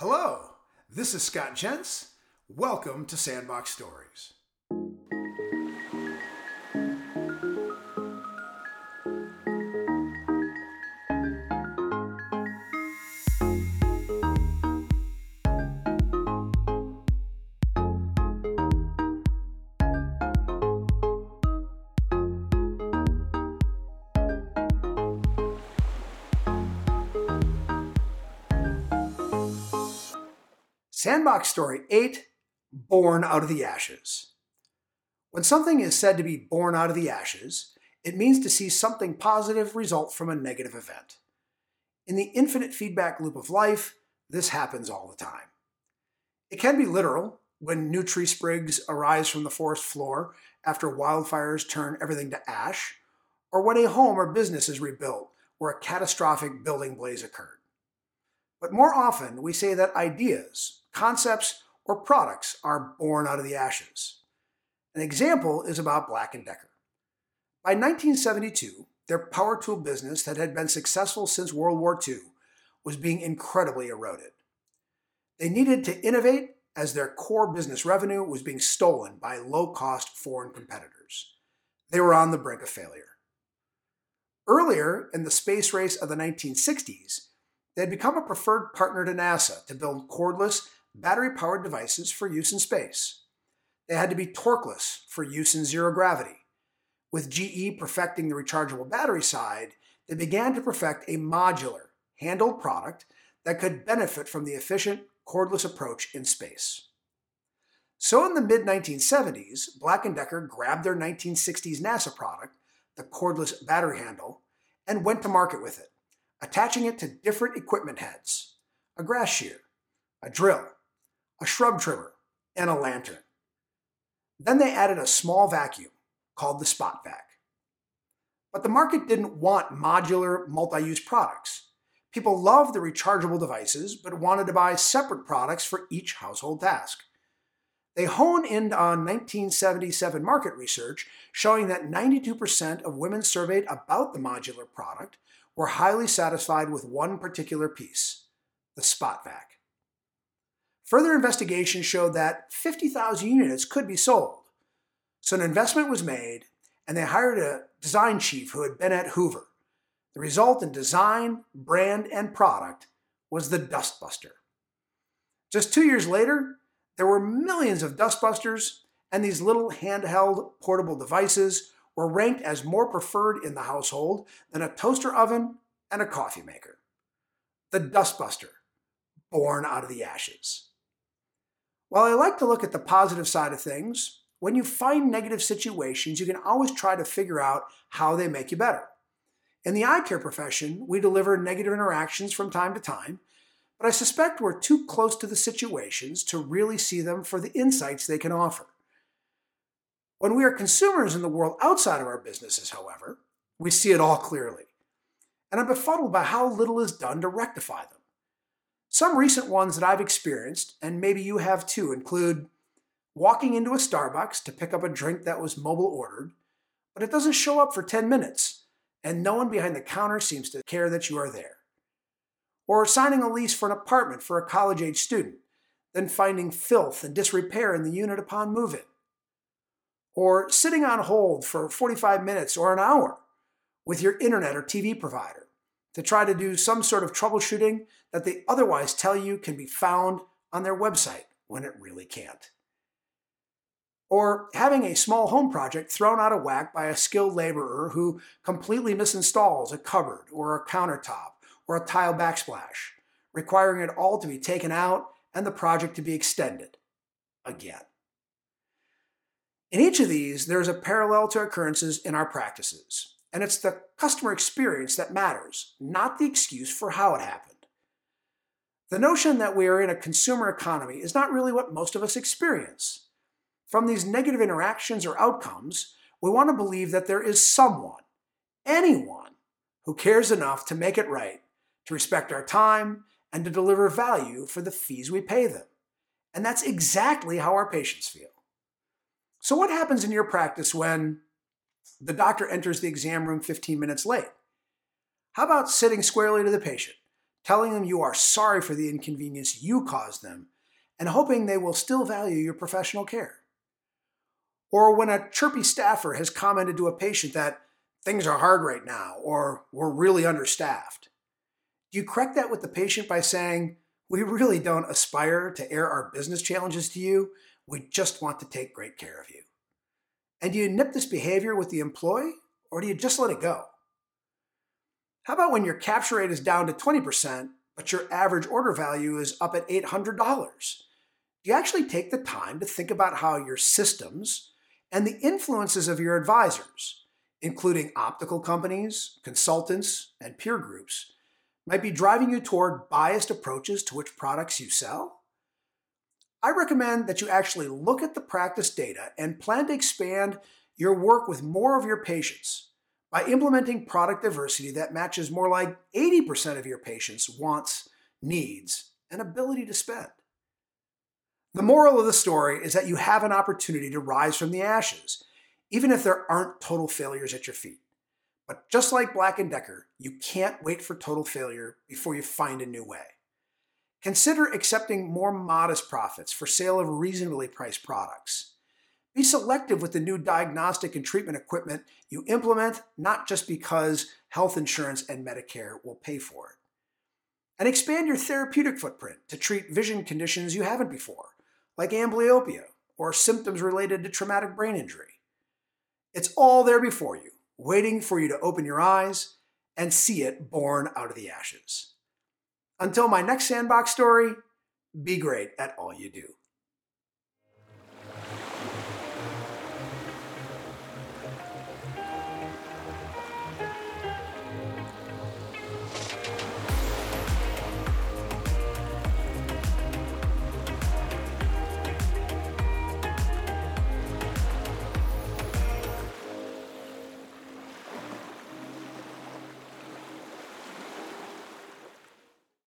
Hello, this is Scott Jentz. Welcome to Sandbox Stories. Sandbox Story 8 Born Out of the Ashes. When something is said to be born out of the ashes, it means to see something positive result from a negative event. In the infinite feedback loop of life, this happens all the time. It can be literal, when new tree sprigs arise from the forest floor after wildfires turn everything to ash, or when a home or business is rebuilt where a catastrophic building blaze occurred. But more often, we say that ideas, concepts, or products are born out of the ashes. An example is about Black & Decker. By 1972, their power tool business that had been successful since World War II was being incredibly eroded. They needed to innovate as their core business revenue was being stolen by low-cost foreign competitors. They were on the brink of failure. Earlier in the space race of the 1960s, they had become a preferred partner to NASA to build cordless, battery powered devices for use in space. They had to be torqueless for use in zero gravity. With GE perfecting the rechargeable battery side, they began to perfect a modular, handled product that could benefit from the efficient, cordless approach in space. So in the mid 1970s, Black & Decker grabbed their 1960s NASA product, the cordless battery handle, and went to market with it attaching it to different equipment heads a grass shear, a drill, a shrub trimmer, and a lantern. Then they added a small vacuum called the Spot Vac. But the market didn't want modular, multi use products. People loved the rechargeable devices, but wanted to buy separate products for each household task. They honed in on 1977 market research showing that 92% of women surveyed about the modular product were highly satisfied with one particular piece the spot vac. Further investigation showed that 50,000 units could be sold. So an investment was made, and they hired a design chief who had been at Hoover. The result in design, brand, and product was the Dustbuster. Just two years later, there were millions of Dustbusters, and these little handheld portable devices were ranked as more preferred in the household than a toaster oven and a coffee maker. The dustbuster, born out of the ashes. While I like to look at the positive side of things, when you find negative situations, you can always try to figure out how they make you better. In the eye care profession, we deliver negative interactions from time to time, but I suspect we're too close to the situations to really see them for the insights they can offer. When we are consumers in the world outside of our businesses, however, we see it all clearly. And I'm befuddled by how little is done to rectify them. Some recent ones that I've experienced, and maybe you have too, include walking into a Starbucks to pick up a drink that was mobile ordered, but it doesn't show up for 10 minutes, and no one behind the counter seems to care that you are there. Or signing a lease for an apartment for a college age student, then finding filth and disrepair in the unit upon move in or sitting on hold for 45 minutes or an hour with your internet or TV provider to try to do some sort of troubleshooting that they otherwise tell you can be found on their website when it really can't. Or having a small home project thrown out of whack by a skilled laborer who completely misinstalls a cupboard or a countertop or a tile backsplash, requiring it all to be taken out and the project to be extended again. In each of these, there is a parallel to occurrences in our practices, and it's the customer experience that matters, not the excuse for how it happened. The notion that we are in a consumer economy is not really what most of us experience. From these negative interactions or outcomes, we want to believe that there is someone, anyone, who cares enough to make it right, to respect our time, and to deliver value for the fees we pay them. And that's exactly how our patients feel. So, what happens in your practice when the doctor enters the exam room 15 minutes late? How about sitting squarely to the patient, telling them you are sorry for the inconvenience you caused them, and hoping they will still value your professional care. Or when a chirpy staffer has commented to a patient that things are hard right now or we're really understaffed. Do you correct that with the patient by saying, We really don't aspire to air our business challenges to you, we just want to take great care of you? And do you nip this behavior with the employee or do you just let it go? How about when your capture rate is down to 20%, but your average order value is up at $800? Do you actually take the time to think about how your systems and the influences of your advisors, including optical companies, consultants, and peer groups, might be driving you toward biased approaches to which products you sell? I recommend that you actually look at the practice data and plan to expand your work with more of your patients by implementing product diversity that matches more like 80% of your patients' wants, needs, and ability to spend. The moral of the story is that you have an opportunity to rise from the ashes, even if there aren't total failures at your feet. But just like Black & Decker, you can't wait for total failure before you find a new way. Consider accepting more modest profits for sale of reasonably priced products. Be selective with the new diagnostic and treatment equipment you implement, not just because health insurance and Medicare will pay for it. And expand your therapeutic footprint to treat vision conditions you haven't before, like amblyopia or symptoms related to traumatic brain injury. It's all there before you, waiting for you to open your eyes and see it born out of the ashes. Until my next sandbox story, be great at all you do.